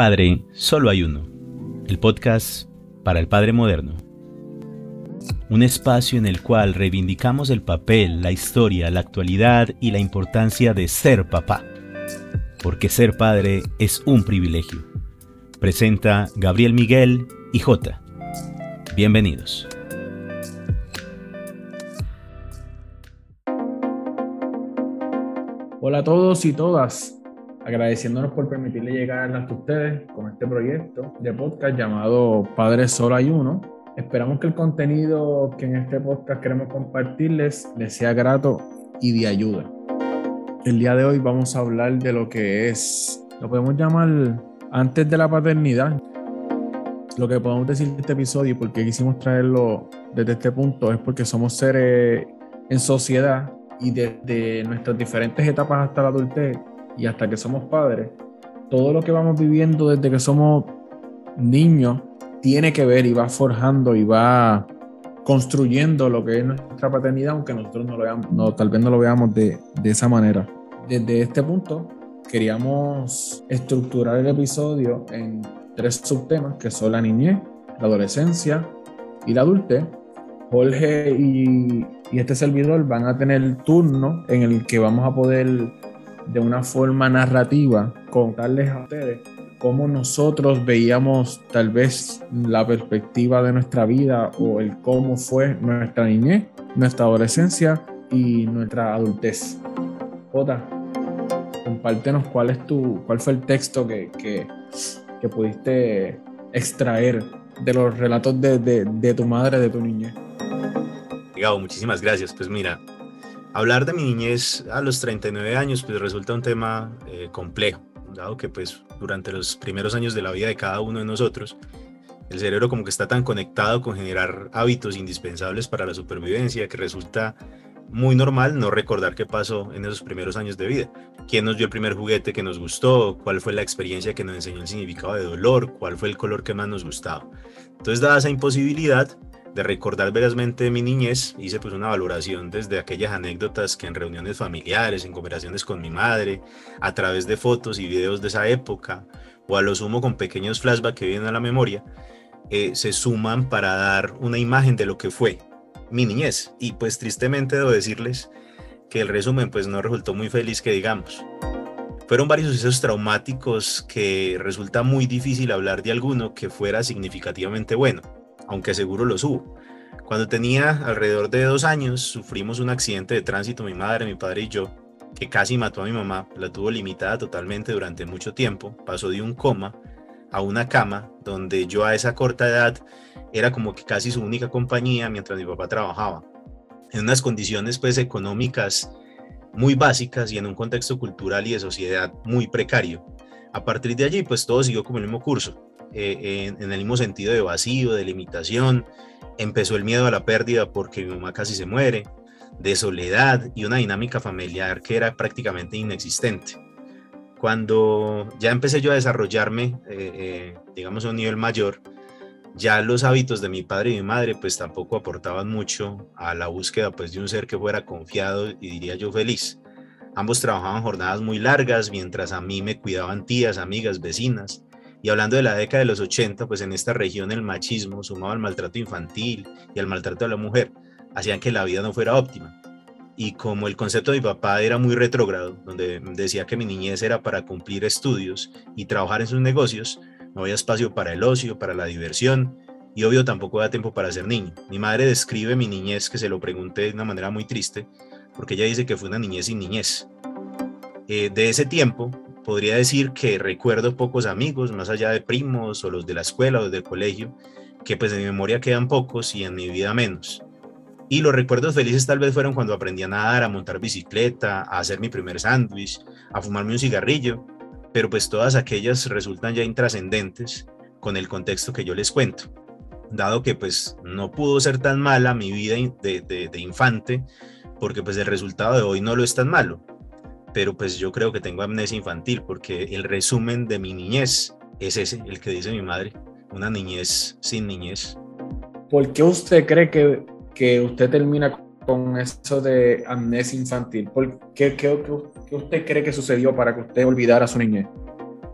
Padre, solo hay uno. El podcast para el Padre moderno. Un espacio en el cual reivindicamos el papel, la historia, la actualidad y la importancia de ser papá. Porque ser padre es un privilegio. Presenta Gabriel Miguel y J. Bienvenidos. Hola a todos y todas agradeciéndonos por permitirle llegar hasta ustedes con este proyecto de podcast llamado Padre Solo hay uno. Esperamos que el contenido que en este podcast queremos compartirles les sea grato y de ayuda. El día de hoy vamos a hablar de lo que es, lo podemos llamar antes de la paternidad. Lo que podemos decir de este episodio y por qué quisimos traerlo desde este punto es porque somos seres en sociedad y desde nuestras diferentes etapas hasta la adultez y hasta que somos padres, todo lo que vamos viviendo desde que somos niños tiene que ver y va forjando y va construyendo lo que es nuestra paternidad, aunque nosotros no lo veamos, no, tal vez no lo veamos de, de esa manera. Desde este punto, queríamos estructurar el episodio en tres subtemas, que son la niñez, la adolescencia y la adultez. Jorge y, y este servidor van a tener turno en el que vamos a poder de una forma narrativa contarles a ustedes cómo nosotros veíamos tal vez la perspectiva de nuestra vida o el cómo fue nuestra niñez, nuestra adolescencia y nuestra adultez. Jota, compártenos cuál es tu, cuál fue el texto que, que, pudiste extraer de los relatos de, de, de tu madre, de tu niñez. Gabo, muchísimas gracias. Pues mira, Hablar de mi niñez a los 39 años pues resulta un tema eh, complejo, dado que pues durante los primeros años de la vida de cada uno de nosotros, el cerebro como que está tan conectado con generar hábitos indispensables para la supervivencia que resulta muy normal no recordar qué pasó en esos primeros años de vida. ¿Quién nos dio el primer juguete que nos gustó? ¿Cuál fue la experiencia que nos enseñó el significado de dolor? ¿Cuál fue el color que más nos gustaba? Entonces, dada esa imposibilidad, de recordar verazmente mi niñez, hice pues una valoración desde aquellas anécdotas que en reuniones familiares, en conversaciones con mi madre, a través de fotos y videos de esa época, o a lo sumo con pequeños flashbacks que vienen a la memoria, eh, se suman para dar una imagen de lo que fue mi niñez. Y pues tristemente debo decirles que el resumen pues no resultó muy feliz que digamos. Fueron varios sucesos traumáticos que resulta muy difícil hablar de alguno que fuera significativamente bueno aunque seguro lo hubo. Cuando tenía alrededor de dos años, sufrimos un accidente de tránsito, mi madre, mi padre y yo, que casi mató a mi mamá, la tuvo limitada totalmente durante mucho tiempo, pasó de un coma a una cama, donde yo a esa corta edad era como que casi su única compañía mientras mi papá trabajaba, en unas condiciones pues económicas muy básicas y en un contexto cultural y de sociedad muy precario. A partir de allí pues todo siguió como el mismo curso. Eh, en, el mismo sentido de vacío, de limitación. Empezó el miedo a la pérdida porque mi mamá casi se muere, de soledad y una dinámica familiar que era prácticamente inexistente. Cuando ya empecé yo a desarrollarme, eh, eh, digamos, a un nivel mayor, ya los hábitos de mi padre y mi madre pues tampoco aportaban mucho a la búsqueda pues de un ser que fuera confiado y diría yo feliz. Ambos trabajaban jornadas muy largas mientras a mí me cuidaban tías, amigas, vecinas y hablando de la década de los 80, pues en esta región el machismo, sumado al maltrato infantil y al maltrato a la mujer, hacían que la vida no fuera óptima. Y como el concepto de mi papá era muy retrógrado, donde decía que mi niñez era para cumplir estudios y trabajar en sus negocios, no había espacio para el ocio, para la diversión, y obvio tampoco había tiempo para ser niño. Mi madre describe mi niñez, que se lo pregunté de una manera muy triste, porque ella dice que fue una niñez sin niñez. Eh, de ese tiempo, podría decir que recuerdo pocos amigos, más allá de primos o los de la escuela o del colegio, que pues en mi memoria quedan pocos y en mi vida menos. Y los recuerdos felices tal vez fueron cuando aprendí a nadar, a montar bicicleta, a hacer mi primer sándwich, a fumarme un cigarrillo, pero pues todas aquellas resultan ya intrascendentes con el contexto que yo les cuento. Dado que pues no pudo ser tan mala mi vida de, de, infante, porque pues el resultado de hoy no lo es tan malo pero pues yo creo que tengo amnesia infantil porque el resumen de mi niñez es ese, el que dice mi madre, una niñez sin niñez. ¿Por qué usted cree que, que usted termina con eso de amnesia infantil? ¿Por qué, qué, qué, usted cree que sucedió para que usted olvidara su niñez?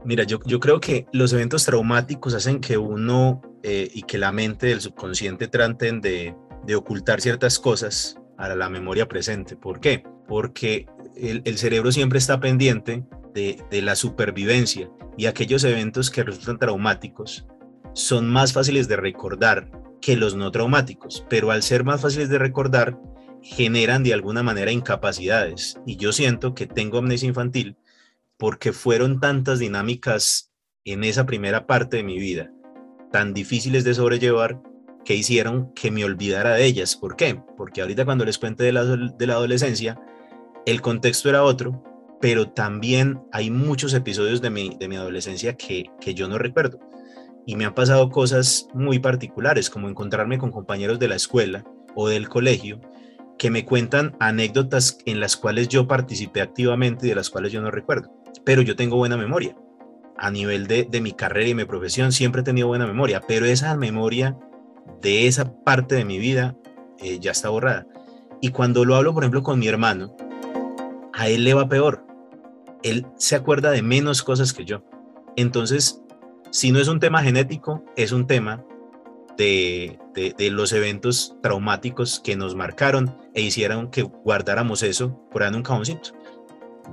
Mira, yo, yo creo que los eventos traumáticos hacen que uno eh, y que la mente del subconsciente traten de, de ocultar ciertas cosas a la memoria presente. ¿Por qué? Porque el, cerebro siempre está pendiente de, la supervivencia y aquellos eventos que resultan traumáticos son más fáciles de recordar que los no traumáticos, pero al ser más fáciles de recordar, generan de alguna manera incapacidades. Y yo siento que tengo amnesia infantil porque fueron tantas dinámicas en esa primera parte de mi vida, tan difíciles de sobrellevar, que hicieron que me olvidara de ellas. ¿Por qué? Porque ahorita cuando les cuente de la adolescencia, el contexto era otro, pero también hay muchos episodios de mi, de mi adolescencia que, que yo no recuerdo. Y me han pasado cosas muy particulares, como encontrarme con compañeros de la escuela o del colegio que me cuentan anécdotas en las cuales yo participé activamente y de las cuales yo no recuerdo. Pero yo tengo buena memoria. A nivel de, de mi carrera y mi profesión siempre he tenido buena memoria, pero esa memoria de esa parte de mi vida eh, ya está borrada. Y cuando lo hablo, por ejemplo, con mi hermano, a él le va peor. Él se acuerda de menos cosas que yo. Entonces, si no es un tema genético, es un tema de, de, los eventos traumáticos que nos marcaron e hicieron que guardáramos eso por ahí en un cajoncito.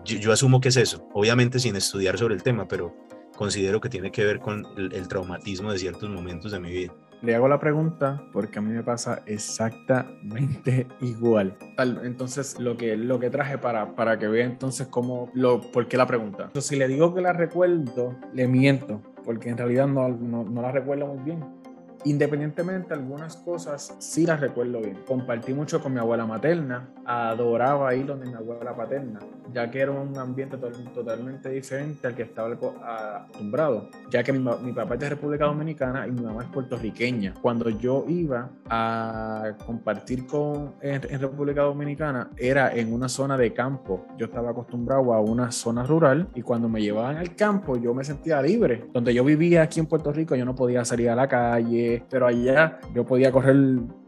Yo, asumo que es eso, obviamente sin estudiar sobre el tema, pero considero que tiene que ver con el traumatismo de ciertos momentos de mi vida le hago la pregunta porque a mí me pasa exactamente igual. Entonces, lo que, lo que traje para, para que vea entonces cómo, lo, por qué la pregunta. Entonces, si le digo que la recuerdo, le miento, porque en realidad no, no, no la recuerdo muy bien. Independientemente, algunas cosas sí las recuerdo bien. Compartí mucho con mi abuela materna, adoraba ir donde mi abuela paterna, ya que era un ambiente totalmente diferente al que estaba acostumbrado, ya que mi, mi, papá es de República Dominicana y mi mamá es puertorriqueña. Cuando yo iba a compartir con, en, en República Dominicana, era en una zona de campo. Yo estaba acostumbrado a una zona rural y cuando me llevaban al campo yo me sentía libre. Donde yo vivía aquí en Puerto Rico yo no podía salir a la calle, pero allá yo podía correr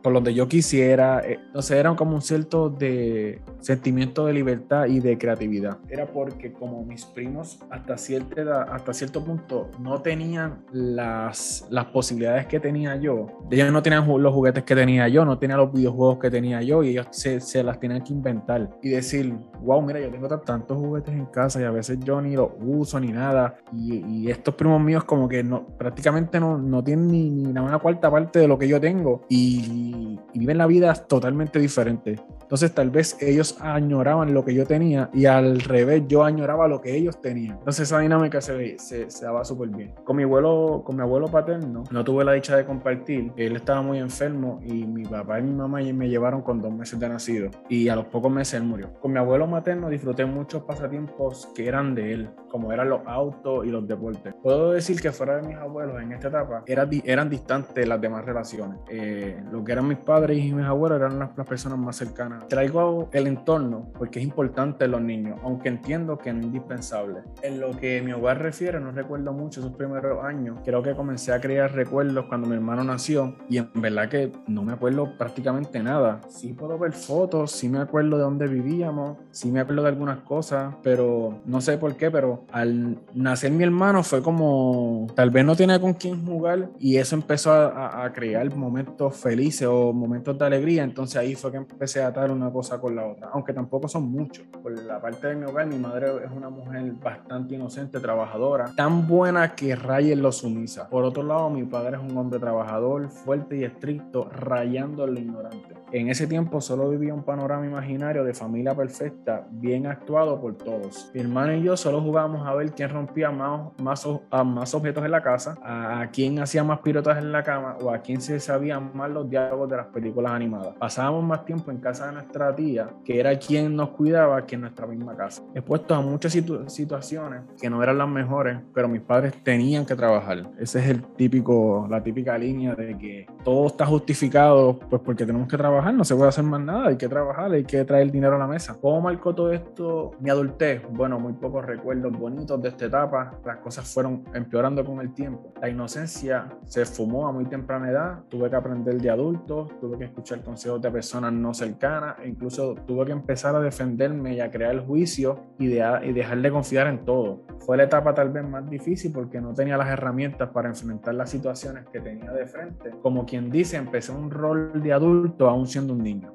por donde yo quisiera. Eh, entonces era como un cierto de sentimiento de libertad y de creatividad. Era porque como mis primos hasta cierta edad, hasta cierto punto no tenían las, las posibilidades que tenía yo. Ellos no tenían los juguetes que tenía yo, no tenían los videojuegos que tenía yo y ellos se, se las tenían que inventar y decir, wow, mira, yo tengo tantos juguetes en casa y a veces yo ni los uso ni nada. Y, y estos primos míos como que no, prácticamente no, no tienen ni, ni una cuarta parte de lo que yo tengo y, y, viven la vida totalmente diferente. Entonces tal vez ellos añoraban lo que yo tenía y al revés yo añoraba lo que ellos tenían. Entonces esa dinámica se, se, se daba súper bien. Con mi abuelo, con mi abuelo paterno no tuve la dicha de compartir. Él estaba muy enfermo y mi papá y mi mamá me llevaron con dos meses de nacido y a los pocos meses él murió. Con mi abuelo materno disfruté muchos pasatiempos que eran de él, como eran los autos y los deportes. Puedo decir que fuera de mis abuelos en esta etapa eran, eran distantes las demás relaciones. Eh, lo que eran mis padres y mis abuelos eran las, las personas más cercanas Traigo el entorno porque es importante en los niños, aunque entiendo que es indispensable. En lo que mi hogar refiere, no recuerdo mucho esos primeros años. Creo que comencé a crear recuerdos cuando mi hermano nació y en verdad que no me acuerdo prácticamente nada. Sí puedo ver fotos, sí me acuerdo de dónde vivíamos, sí me acuerdo de algunas cosas, pero no sé por qué, pero al nacer mi hermano fue como tal vez no tenía con quién jugar y eso empezó a, a crear momentos felices o momentos de alegría. Entonces ahí fue que empecé a una cosa con la otra, aunque tampoco son muchos. Por la parte de mi hogar, mi madre es una mujer bastante inocente, trabajadora, tan buena que raya en lo sumisa. Por otro lado, mi padre es un hombre trabajador, fuerte y estricto, rayando lo ignorante. En ese tiempo solo vivía un panorama imaginario de familia perfecta, bien actuado por todos. Mi hermano y yo solo jugábamos a ver quién rompía más, más objetos en la casa, a quién hacía más pirotas en la cama o a quién se sabían más los diálogos de las películas animadas. Pasábamos más tiempo en casa de nuestra tía, que era quien nos cuidaba, que en nuestra misma casa. Expuestos a muchas situ situaciones que no eran las mejores, pero mis padres tenían que trabajar. Ese es el típico, la típica línea de que todo está justificado pues porque tenemos que trabajar, no se puede hacer más nada, hay que trabajar, hay que traer dinero a la mesa. ¿Cómo marcó todo esto mi adultez? Bueno, muy pocos recuerdos bonitos de esta etapa, las cosas fueron empeorando con el tiempo. La inocencia se fumó a muy temprana edad, tuve que aprender de adultos, tuve que escuchar consejos de personas no cercanas, e incluso tuve que empezar a defenderme y a crear el juicio y, de, y dejar de confiar en todo. fue la etapa tal vez más difícil porque no tenía las herramientas para enfrentar las situaciones que tenía de frente. Como quien dice, empecé un rol de adulto aún siendo un niño.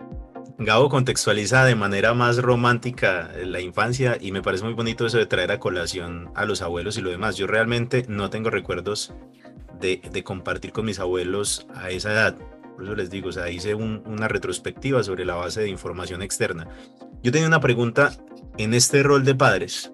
Gabo contextualiza de manera más romántica la infancia y me parece muy bonito eso de traer a colación a los abuelos y lo demás. Yo realmente no tengo recuerdos de, compartir con mis abuelos a esa edad. Por eso les digo, o sea, hice una retrospectiva sobre la base de información externa. Yo tenía una pregunta en este rol de padres,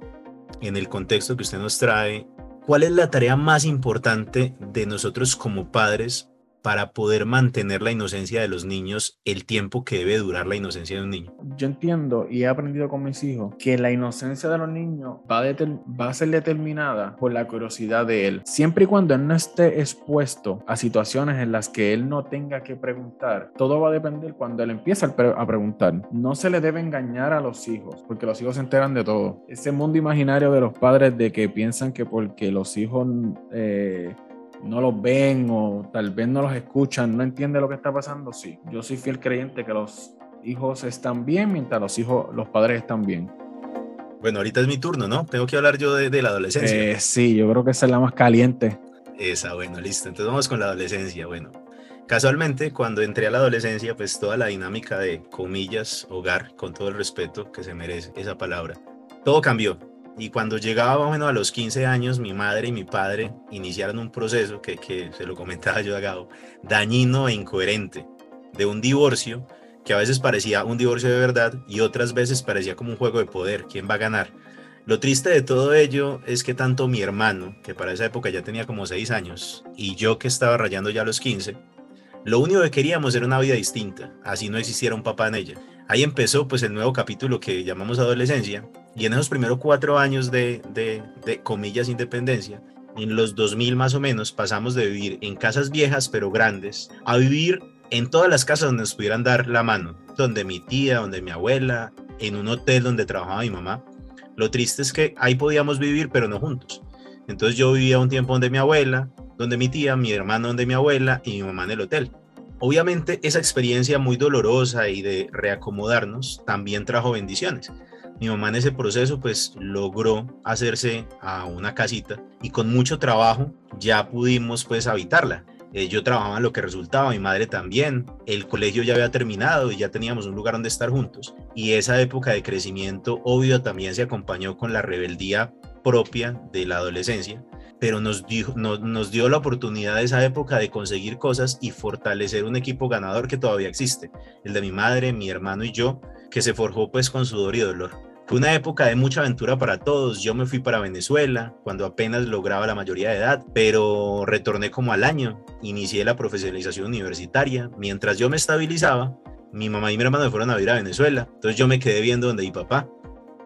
en el contexto que usted nos trae. ¿Cuál es la tarea más importante de nosotros como padres para poder mantener la inocencia de los niños el tiempo que debe durar la inocencia de un niño? Yo entiendo y he aprendido con mis hijos que la inocencia de los niños va a, ser determinada por la curiosidad de él. Siempre y cuando él no esté expuesto a situaciones en las que él no tenga que preguntar, todo va a depender cuando él empieza a preguntar. No se le debe engañar a los hijos, porque los hijos se enteran de todo. Ese mundo imaginario de los padres de que piensan que porque los hijos... Eh, no los ven o tal vez no los escuchan, no entiende lo que está pasando, sí. Yo soy fiel creyente que los hijos están bien mientras los hijos, los padres están bien. Bueno, ahorita es mi turno, ¿no? Tengo que hablar yo de, la adolescencia. Eh, sí, yo creo que esa es la más caliente. Esa, bueno, listo. Entonces vamos con la adolescencia. Bueno, casualmente cuando entré a la adolescencia, pues toda la dinámica de comillas, hogar, con todo el respeto que se merece esa palabra, todo cambió y cuando llegaba más a los 15 años, mi madre y mi padre iniciaron un proceso que, que se lo comentaba yo a Gabo, dañino e incoherente, de un divorcio que a veces parecía un divorcio de verdad y otras veces parecía como un juego de poder, ¿quién va a ganar? Lo triste de todo ello es que tanto mi hermano, que para esa época ya tenía como 6 años, y yo que estaba rayando ya los 15, lo único que queríamos era una vida distinta, así no existiera un papá en ella. Ahí empezó pues el nuevo capítulo que llamamos adolescencia, y en esos primeros cuatro años de, comillas independencia, en los 2000 más o menos, pasamos de vivir en casas viejas pero grandes a vivir en todas las casas donde nos pudieran dar la mano, donde mi tía, donde mi abuela, en un hotel donde trabajaba mi mamá. Lo triste es que ahí podíamos vivir pero no juntos. Entonces yo vivía un tiempo donde mi abuela, donde mi tía, mi hermano donde mi abuela y mi mamá en el hotel. Obviamente esa experiencia muy dolorosa y de reacomodarnos también trajo bendiciones. Mi mamá en ese proceso pues logró hacerse a una casita y con mucho trabajo ya pudimos pues habitarla. Eh, yo trabajaba en lo que resultaba, mi madre también, el colegio ya había terminado y ya teníamos un lugar donde estar juntos. Y esa época de crecimiento obvio también se acompañó con la rebeldía propia de la adolescencia, pero nos, dio, nos dio la oportunidad de esa época de conseguir cosas y fortalecer un equipo ganador que todavía existe, el de mi madre, mi hermano y yo, que se forjó pues con sudor y dolor. Fue una época de mucha aventura para todos. Yo me fui para Venezuela cuando apenas lograba la mayoría de edad, pero retorné como al año. Inicié la profesionalización universitaria. Mientras yo me estabilizaba, mi mamá y mi hermano fueron a vivir a Venezuela. Entonces yo me quedé viendo donde mi papá.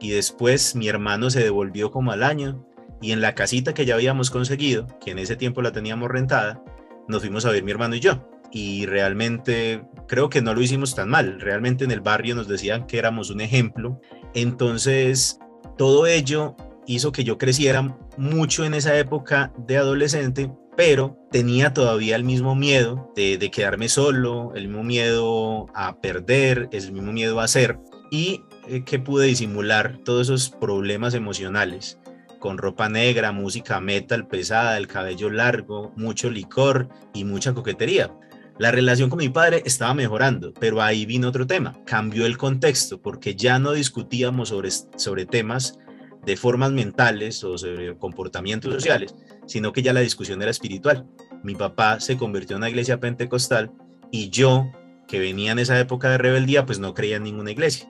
Y después mi hermano se devolvió como al año. Y en la casita que ya habíamos conseguido, que en ese tiempo la teníamos rentada, nos fuimos a vivir mi hermano y yo y realmente creo que no lo hicimos tan mal. Realmente en el barrio nos decían que éramos un ejemplo. Entonces, todo ello hizo que yo creciera mucho en esa época de adolescente, pero tenía todavía el mismo miedo de, quedarme solo, el mismo miedo a perder, el mismo miedo a hacer, y eh, que pude disimular todos esos problemas emocionales con ropa negra, música metal pesada, el cabello largo, mucho licor y mucha coquetería. La relación con mi padre estaba mejorando, pero ahí vino otro tema. Cambió el contexto porque ya no discutíamos sobre, sobre temas de formas mentales o sobre comportamientos sociales, sino que ya la discusión era espiritual. Mi papá se convirtió en una iglesia pentecostal y yo, que venía en esa época de rebeldía, pues no creía en ninguna iglesia.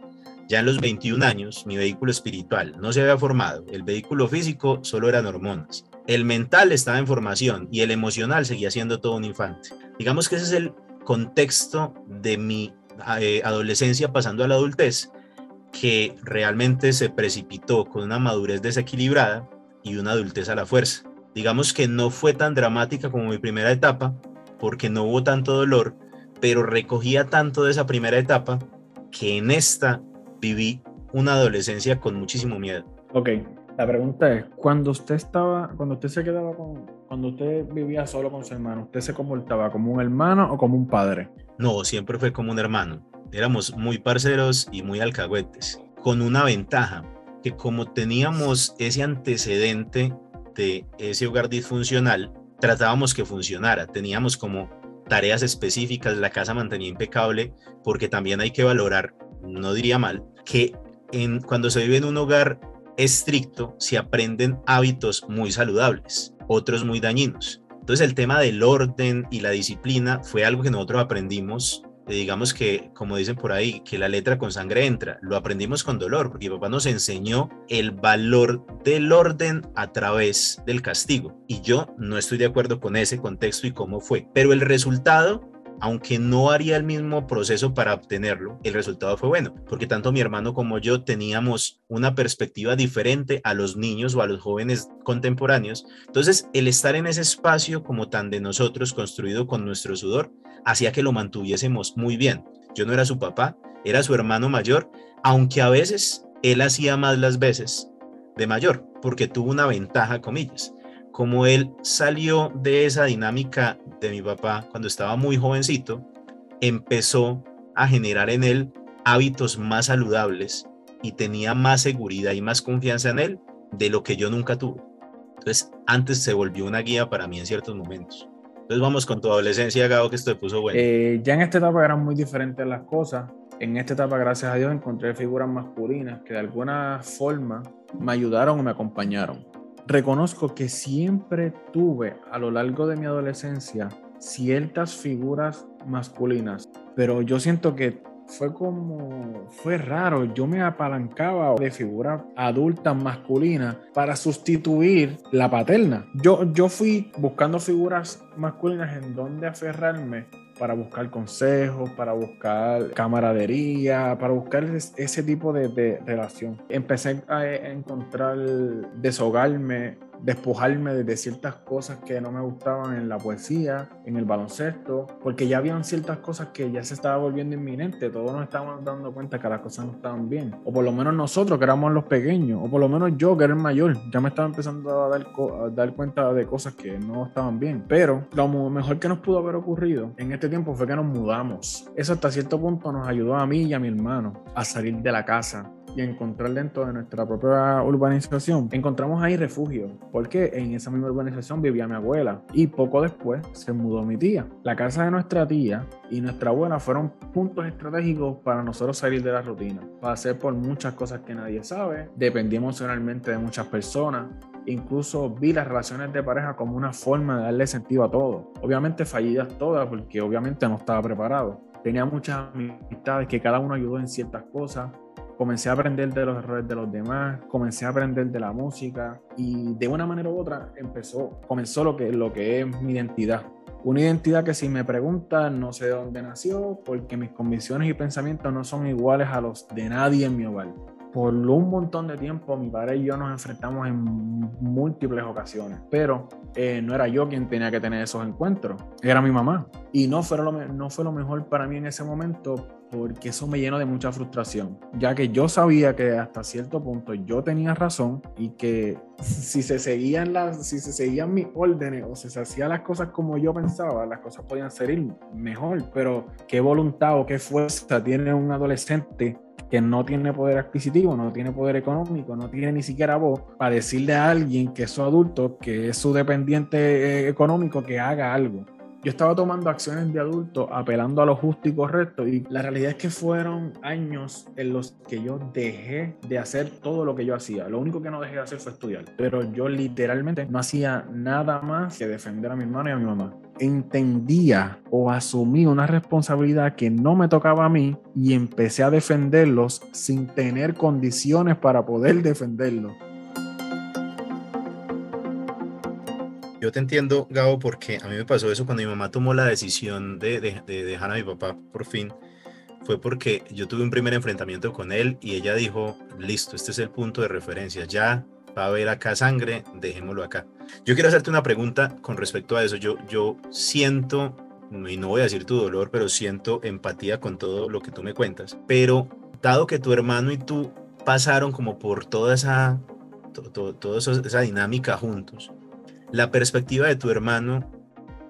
Ya en los 21 años, mi vehículo espiritual no se había formado, el vehículo físico solo eran hormonas. El mental estaba en formación y el emocional seguía siendo todo un infante. Digamos que ese es el contexto de mi eh, adolescencia pasando a la adultez, que realmente se precipitó con una madurez desequilibrada y una adultez a la fuerza. Digamos que no fue tan dramática como mi primera etapa, porque no hubo tanto dolor, pero recogía tanto de esa primera etapa que en esta viví una adolescencia con muchísimo miedo. Ok, la pregunta es, cuando usted estaba, cuando usted se quedaba con, cuando usted vivía solo con su hermano, ¿usted se comportaba como un hermano o como un padre? No, siempre fue como un hermano. Éramos muy parceros y muy alcahuetes, con una ventaja. que como teníamos ese antecedente de ese hogar disfuncional, tratábamos que funcionara, teníamos como tareas específicas, la casa mantenía impecable, porque también hay que valorar, no diría mal, que en, cuando se vive en un hogar estricto se aprenden hábitos muy saludables, otros muy dañinos. Entonces el tema del orden y la disciplina fue algo que nosotros aprendimos digamos que, como dicen por ahí, que la letra con sangre entra. Lo aprendimos con dolor, porque mi papá nos enseñó el valor del orden a través del castigo. Y yo no estoy de acuerdo con ese contexto y cómo fue. Pero el resultado aunque no haría el mismo proceso para obtenerlo, el resultado fue bueno, porque tanto mi hermano como yo teníamos una perspectiva diferente a los niños o a los jóvenes contemporáneos. Entonces, el estar en ese espacio como tan de nosotros, construido con nuestro sudor, hacía que lo mantuviésemos muy bien. Yo no era su papá, era su hermano mayor, aunque a veces él hacía más las veces de mayor, porque tuvo una ventaja, comillas como él salió de esa dinámica de mi papá cuando estaba muy jovencito, empezó a generar en él hábitos más saludables y tenía más seguridad y más confianza en él de lo que yo nunca tuve. Entonces, antes se volvió una guía para mí en ciertos momentos. Entonces, vamos con tu adolescencia, Gabo, que esto te puso bueno. Eh, ya en esta etapa eran muy diferentes las cosas. En esta etapa, gracias a Dios, encontré figuras masculinas que de alguna forma me ayudaron o me acompañaron reconozco que siempre tuve a lo largo de mi adolescencia ciertas figuras masculinas, pero yo siento que fue como, fue raro, yo me apalancaba de figuras adultas masculinas para sustituir la paterna. Yo, yo fui buscando figuras masculinas en donde aferrarme para buscar consejos, para buscar camaradería, para buscar ese, tipo de, relación. Empecé a encontrar, deshogarme despojarme de ciertas cosas que no me gustaban en la poesía, en el baloncesto, porque ya habían ciertas cosas que ya se estaba volviendo inminente, todos nos estábamos dando cuenta que las cosas no estaban bien, o por lo menos nosotros que éramos los pequeños, o por lo menos yo que era el mayor, ya me estaba empezando a dar, a dar cuenta de cosas que no estaban bien, pero lo mejor que nos pudo haber ocurrido en este tiempo fue que nos mudamos. Eso hasta cierto punto nos ayudó a mí y a mi hermano a salir de la casa, y encontrar dentro de nuestra propia urbanización, encontramos ahí refugio, porque en esa misma urbanización vivía mi abuela y poco después se mudó mi tía. La casa de nuestra tía y nuestra abuela fueron puntos estratégicos para nosotros salir de la rutina, hacer por muchas cosas que nadie sabe, dependí emocionalmente de muchas personas, incluso vi las relaciones de pareja como una forma de darle sentido a todo. Obviamente fallidas todas porque obviamente no estaba preparado. Tenía muchas amistades que cada uno ayudó en ciertas cosas, comencé a aprender de los errores de los demás, comencé a aprender de la música y de una manera u otra empezó, comenzó lo que, lo que es mi identidad. Una identidad que si me preguntan no sé de dónde nació, porque mis convicciones y pensamientos no son iguales a los de nadie en mi hogar. Por un montón de tiempo mi padre y yo nos enfrentamos en múltiples ocasiones, pero eh, no era yo quien tenía que tener esos encuentros, era mi mamá. Y no fue, lo, no fue lo mejor para mí en ese momento porque eso me llenó de mucha frustración, ya que yo sabía que hasta cierto punto yo tenía razón y que si se seguían las, si se seguían mis órdenes o si se hacían las cosas como yo pensaba, las cosas podían ser mejor, pero qué voluntad o qué fuerza tiene un adolescente que no tiene poder adquisitivo, no tiene poder económico, no tiene ni siquiera voz para decirle a alguien que es su adulto, que es su dependiente eh, económico, que haga algo yo estaba tomando acciones de adulto apelando a lo justo y correcto y la realidad es que fueron años en los que yo dejé de hacer todo lo que yo hacía. Lo único que no dejé de hacer fue estudiar, pero yo literalmente no hacía nada más que defender a mi hermano y a mi mamá. Entendía o asumí una responsabilidad que no me tocaba a mí y empecé a defenderlos sin tener condiciones para poder defenderlos. Yo te entiendo, Gabo, porque a mí me pasó eso cuando mi mamá tomó la decisión de, dejar a mi papá por fin. Fue porque yo tuve un primer enfrentamiento con él y ella dijo, listo, este es el punto de referencia, ya va a haber acá sangre, dejémoslo acá. Yo quiero hacerte una pregunta con respecto a eso. Yo, yo siento, y no voy a decir tu dolor, pero siento empatía con todo lo que tú me cuentas. Pero dado que tu hermano y tú pasaron como por toda esa, toda esa dinámica juntos, la perspectiva de tu hermano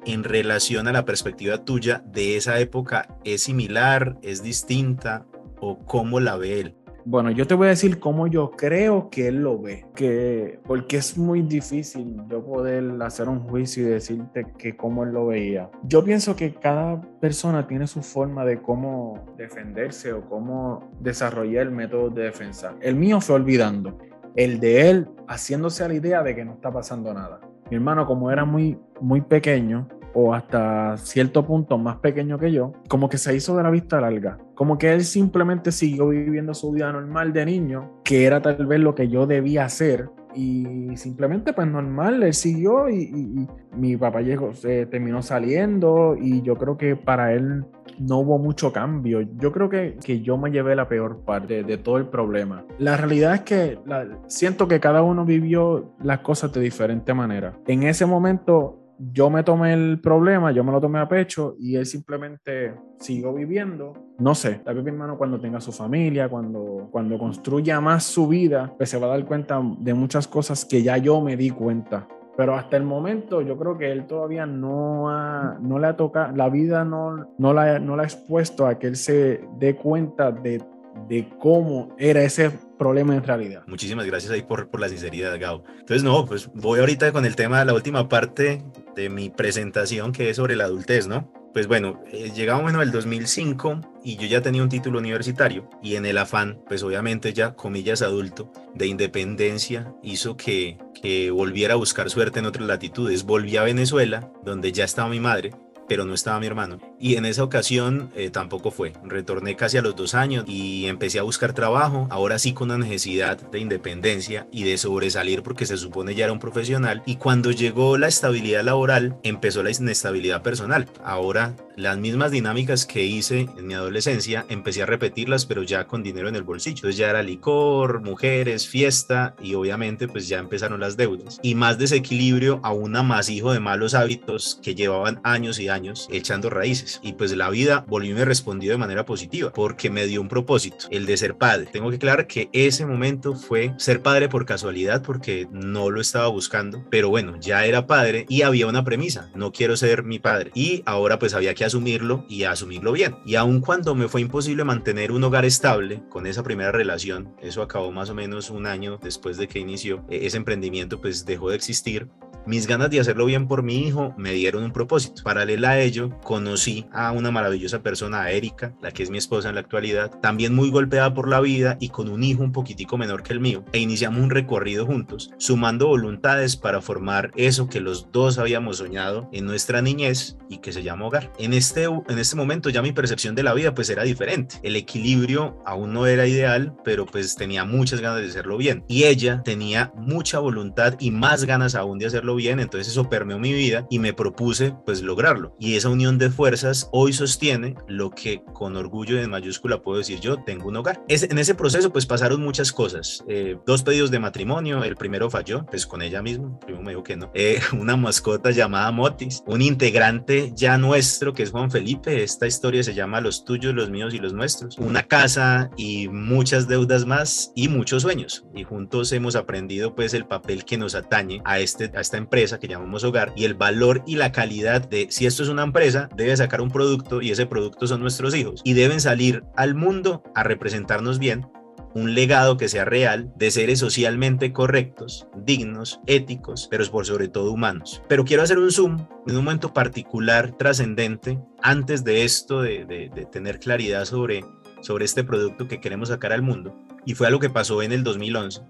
en relación a la perspectiva tuya de esa época es similar, es distinta o cómo la ve él? Bueno, yo te voy a decir cómo yo creo que él lo ve, que porque es muy difícil yo poder hacer un juicio y decirte que cómo él lo veía. Yo pienso que cada persona tiene su forma de cómo defenderse o cómo desarrollar el método de defensa. El mío fue olvidando, el de él haciéndose a la idea de que no está pasando nada. Mi hermano, como era muy, muy pequeño, o hasta cierto punto más pequeño que yo, como que se hizo de la vista larga. Como que él simplemente siguió viviendo su vida normal de niño, que era tal vez lo que yo debía hacer. Y simplemente, pues normal, él siguió y, mi papá llegó, se terminó saliendo y yo creo que para él no hubo mucho cambio. Yo creo que, que yo me llevé la peor parte de, todo el problema. La realidad es que siento que cada uno vivió las cosas de diferente manera. En ese momento yo me tomé el problema, yo me lo tomé a pecho y él simplemente siguió viviendo. No sé, tal vez mi hermano cuando tenga su familia, cuando, cuando construya más su vida, pues se va a dar cuenta de muchas cosas que ya yo me di cuenta. Pero hasta el momento yo creo que él todavía no, ha, no le ha tocado, la vida no, no, la, no la ha expuesto a que él se dé cuenta de, de cómo era ese problema en realidad. Muchísimas gracias ahí por, por la sinceridad, Gao. Entonces, no, pues voy ahorita con el tema de la última parte de mi presentación, que es sobre la adultez, ¿no? Pues bueno, llegamos en el 2005 y yo ya tenía un título universitario y en el afán, pues obviamente ya, comillas, adulto, de independencia, hizo que, que volviera a buscar suerte en otras latitudes. Volví a Venezuela, donde ya estaba mi madre, pero no estaba mi hermano. Y en esa ocasión eh, tampoco fue. Retorné casi a los dos años y empecé a buscar trabajo, ahora sí con una necesidad de independencia y de sobresalir porque se supone ya era un profesional. Y cuando llegó la estabilidad laboral, empezó la inestabilidad personal. Ahora las mismas dinámicas que hice en mi adolescencia, empecé a repetirlas, pero ya con dinero en el bolsillo. Entonces ya era licor, mujeres, fiesta y obviamente pues ya empezaron las deudas. Y más desequilibrio a un amasijo de malos hábitos que llevaban años y años echando raíces. Y pues la vida volvió y me respondió de manera positiva porque me dio un propósito, el de ser padre. Tengo que aclarar que ese momento fue ser padre por casualidad porque no lo estaba buscando, pero bueno, ya era padre y había una premisa, no quiero ser mi padre. Y ahora pues había que asumirlo y asumirlo bien. Y aun cuando me fue imposible mantener un hogar estable con esa primera relación, eso acabó más o menos un año después de que inició e-, ese emprendimiento, pues dejó de existir mis ganas de hacerlo bien por mi hijo me dieron un propósito. Paralela a ello, conocí a una maravillosa persona, a Erika, la que es mi esposa en la actualidad, también muy golpeada por la vida y con un hijo un poquitico menor que el mío, e iniciamos un recorrido juntos, sumando voluntades para formar eso que los dos habíamos soñado en nuestra niñez y que se llama hogar. En este, en este momento ya mi percepción de la vida pues era diferente. El equilibrio aún no era ideal, pero pues tenía muchas ganas de hacerlo bien. Y ella tenía mucha voluntad y más ganas aún de hacerlo bien, entonces eso permeó mi vida y me propuse pues lograrlo. Y esa unión de fuerzas hoy sostiene lo que con orgullo en mayúscula puedo decir yo, tengo un hogar. Es, en ese proceso pues pasaron muchas cosas, eh, dos pedidos de matrimonio, el primero falló, pues con ella misma, primero me dijo que no, eh, una mascota llamada Motis, un integrante ya nuestro que es Juan Felipe, esta historia se llama Los tuyos, los míos y los nuestros, una casa y muchas deudas más y muchos sueños y juntos hemos aprendido pues el papel que nos atañe a, este, a esta empresa que llamamos hogar y el valor y la calidad de si esto es una empresa, debe sacar un producto y ese producto son nuestros hijos y deben salir al mundo a representarnos bien un legado que sea real de seres socialmente correctos, dignos, éticos, pero por sobre todo humanos. Pero quiero hacer un zoom en un momento particular, trascendente, antes de esto, de, tener claridad sobre, sobre este producto que queremos sacar al mundo. Y fue algo que pasó en el 2011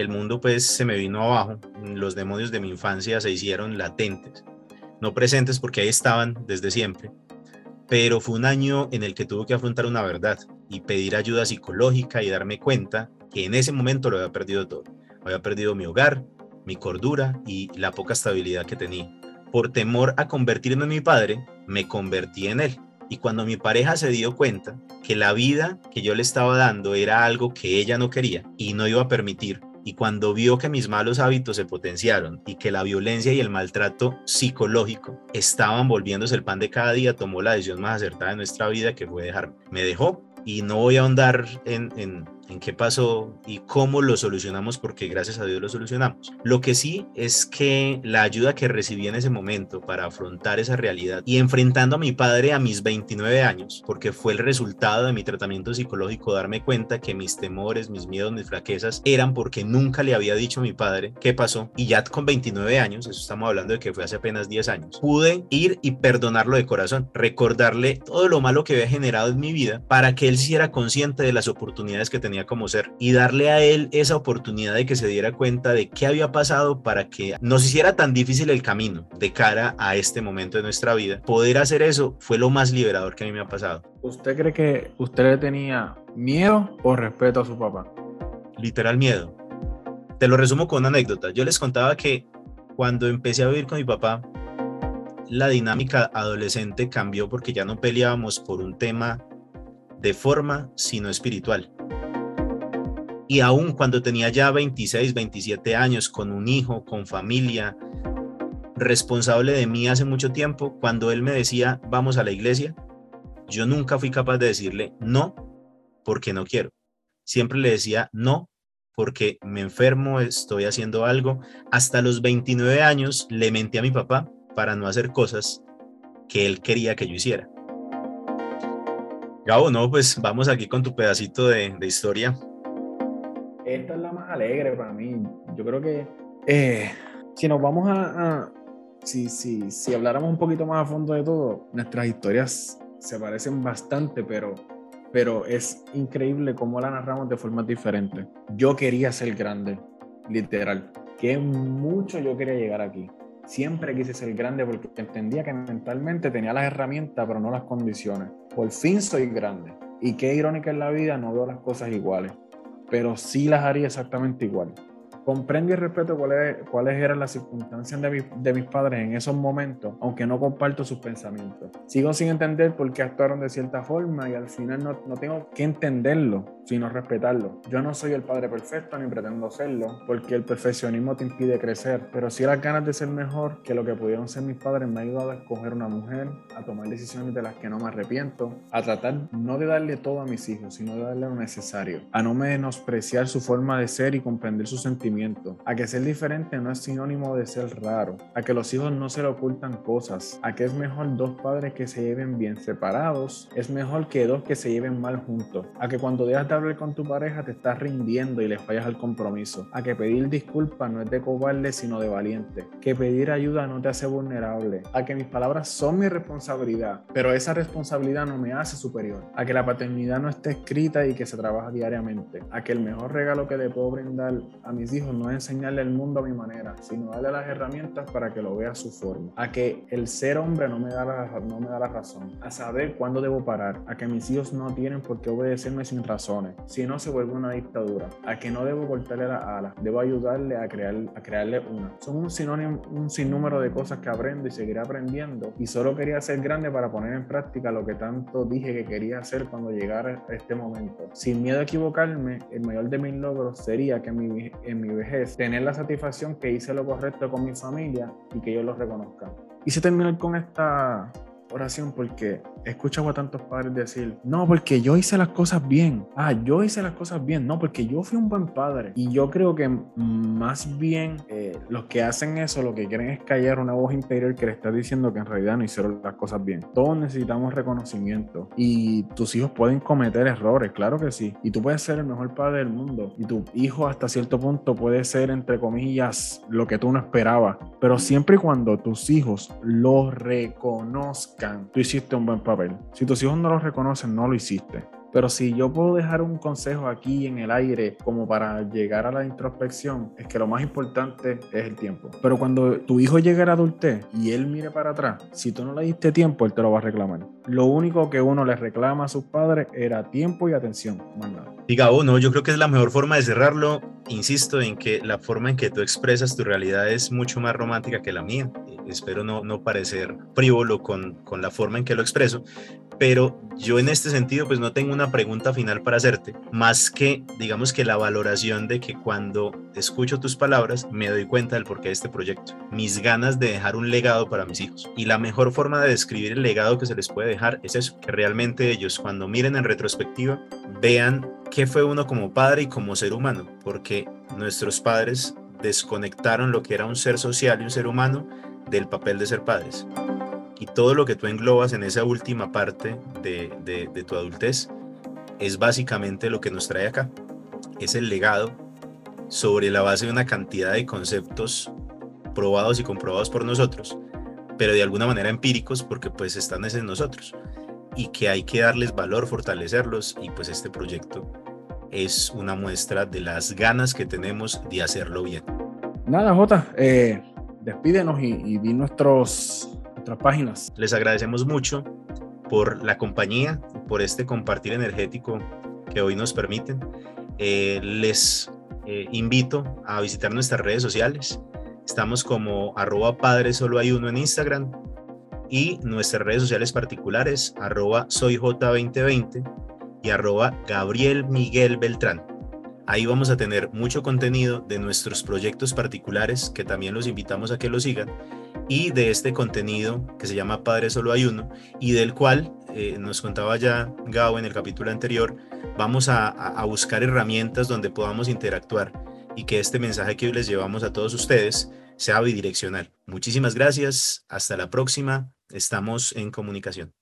el mundo pues se me vino abajo, los demonios de mi infancia se hicieron latentes, no presentes porque ahí estaban desde siempre, pero fue un año en el que tuve que afrontar una verdad y pedir ayuda psicológica y darme cuenta que en ese momento lo había perdido todo. Había perdido mi hogar, mi cordura y la poca estabilidad que tenía. Por temor a convertirme en mi padre, me convertí en él. Y cuando mi pareja se dio cuenta que la vida que yo le estaba dando era algo que ella no quería y no iba a permitir y cuando vio que mis malos hábitos se potenciaron y que la violencia y el maltrato psicológico estaban volviéndose el pan de cada día, tomó la decisión más acertada de nuestra vida que fue dejarme. Me dejó y no voy a ahondar en, en qué pasó y cómo lo solucionamos, porque gracias a Dios lo solucionamos. Lo que sí es que la ayuda que recibí en ese momento para afrontar esa realidad y enfrentando a mi padre a mis 29 años, porque fue el resultado de mi tratamiento psicológico darme cuenta que mis temores, mis miedos, mis fraquezas eran porque nunca le había dicho a mi padre qué pasó. Y ya con 29 años, eso estamos hablando de que fue hace apenas 10 años, pude ir y perdonarlo de corazón, recordarle todo lo malo que había generado en mi vida para que él se hiciera consciente de las oportunidades que tenía como ser y darle a él esa oportunidad de que se diera cuenta de qué había pasado para que nos hiciera tan difícil el camino de cara a este momento de nuestra vida. Poder hacer eso fue lo más liberador que a mí me ha pasado. ¿Usted cree que usted le tenía miedo o respeto a su papá? Literal miedo. Te lo resumo con una anécdota. Yo les contaba que cuando empecé a vivir con mi papá, la dinámica adolescente cambió porque ya no peleábamos por un tema de forma, sino espiritual. Y aún cuando tenía ya 26, 27 años, con un hijo, con familia, responsable de mí hace mucho tiempo, cuando él me decía, vamos a la iglesia, yo nunca fui capaz de decirle no porque no quiero. Siempre le decía no porque me enfermo, estoy haciendo algo. Hasta los 29 años le mentí a mi papá para no hacer cosas que él quería que yo hiciera. Gabo, no, pues vamos aquí con tu pedacito de, historia. Esta es la más alegre para mí. Yo creo que eh, si nos vamos a, si, si, si habláramos un poquito más a fondo de todo, nuestras historias se parecen bastante, pero, pero es increíble cómo la narramos de formas diferentes. Yo quería ser grande, literal. Que mucho yo quería llegar aquí. Siempre quise ser grande porque entendía que mentalmente tenía las herramientas, pero no las condiciones. Por fin soy grande. Y qué irónica en la vida, no veo las cosas iguales, pero sí las haría exactamente igual comprendo y respeto cuáles, cuáles eran las circunstancias de, de, mis padres en esos momentos, aunque no comparto sus pensamientos. Sigo sin entender por qué actuaron de cierta forma y al final no, no tengo que entenderlo, sino respetarlo. Yo no soy el padre perfecto ni pretendo serlo, porque el perfeccionismo te impide crecer, pero sí las ganas de ser mejor que lo que pudieron ser mis padres me ha ayudado a escoger una mujer, a tomar decisiones de las que no me arrepiento, a tratar no de darle todo a mis hijos, sino de darle lo necesario, a no menospreciar su forma de ser y comprender sus sentimientos a que ser diferente no es sinónimo de ser raro, a que los hijos no se le ocultan cosas, a que es mejor dos padres que se lleven bien separados, es mejor que dos que se lleven mal juntos, a que cuando dejas de hablar con tu pareja te estás rindiendo y le fallas al compromiso, a que pedir disculpas no es de cobarde sino de valiente, que pedir ayuda no te hace vulnerable, a que mis palabras son mi responsabilidad, pero esa responsabilidad no me hace superior, a que la paternidad no esté escrita y que se trabaja diariamente, a que el mejor regalo que le puedo brindar a mis hijos no es enseñarle el mundo a mi manera, sino darle las herramientas para que lo vea a su forma. A que el ser hombre no me da la, no me da la razón. A saber cuándo debo parar. A que mis hijos no tienen por qué obedecerme sin razones. Si no, se vuelve una dictadura. A que no debo cortarle las alas. Debo ayudarle a, crear, a crearle una. Son un sinónimo, un sinnúmero de cosas que aprendo y seguiré aprendiendo. Y solo quería ser grande para poner en práctica lo que tanto dije que quería hacer cuando llegara este momento. Sin miedo a equivocarme, el mayor de mis logros sería que mi, en mi vejez, tener la satisfacción que hice lo correcto con mi familia y que ellos lo reconozcan. se terminar con esta oración porque escuchado a tantos padres decir, no, porque yo hice las cosas bien. Ah, yo hice las cosas bien. No, porque yo fui un buen padre. Y yo creo que más bien eh, los que hacen eso, lo que quieren es callar una voz interior que le está diciendo que en realidad no hicieron las cosas bien. Todos necesitamos reconocimiento. Y tus hijos pueden cometer errores, claro que sí. Y tú puedes ser el mejor padre del mundo. Y tu hijo hasta cierto punto puede ser, entre comillas, lo que tú no esperabas. Pero siempre y cuando tus hijos lo reconozcan tú hiciste un buen papel. Si tus hijos no lo reconocen, no lo hiciste. Pero si yo puedo dejar un consejo aquí en el aire como para llegar a la introspección, es que lo más importante es el tiempo. Pero cuando tu hijo llegue a la adultez y él mire para atrás, si tú no le diste tiempo, él te lo va a reclamar. Lo único que uno le reclama a sus padres era tiempo y atención, más nada. Diga, oh, no, yo creo que es la mejor forma de cerrarlo. Insisto en que la forma en que tú expresas tu realidad es mucho más romántica que la mía. Espero no, no parecer frívolo con, con la forma en que lo expreso, pero yo en este sentido pues no tengo una pregunta final para hacerte, más que digamos que la valoración de que cuando escucho tus palabras me doy cuenta del porqué de este proyecto, mis ganas de dejar un legado para mis hijos. Y la mejor forma de describir el legado que se les puede dejar es eso, que realmente ellos cuando miren en retrospectiva vean qué fue uno como padre y como ser humano, porque nuestros padres desconectaron lo que era un ser social y un ser humano del papel de ser padres. Y todo lo que tú englobas en esa última parte de, de tu adultez es básicamente lo que nos trae acá. Es el legado sobre la base de una cantidad de conceptos probados y comprobados por nosotros, pero de alguna manera empíricos porque pues están en nosotros y que hay que darles valor, fortalecerlos y pues este proyecto es una muestra de las ganas que tenemos de hacerlo bien. Nada, Jota, eh, despídenos y, y di nuestros, nuestras páginas. Les agradecemos mucho por la compañía, por este compartir energético que hoy nos permiten. Eh, les eh, invito a visitar nuestras redes sociales. Estamos como arroba padre solo hay uno en Instagram y nuestras redes sociales particulares arroba soyj2020 y arroba Gabriel Miguel Beltrán. Ahí vamos a tener mucho contenido de nuestros proyectos particulares que también los invitamos a que lo sigan y de este contenido que se llama Padre Solo Hay Uno y del cual eh, nos contaba ya Gao en el capítulo anterior, vamos a, a buscar herramientas donde podamos interactuar y que este mensaje que hoy les llevamos a todos ustedes sea bidireccional. Muchísimas gracias, hasta la próxima, estamos en comunicación.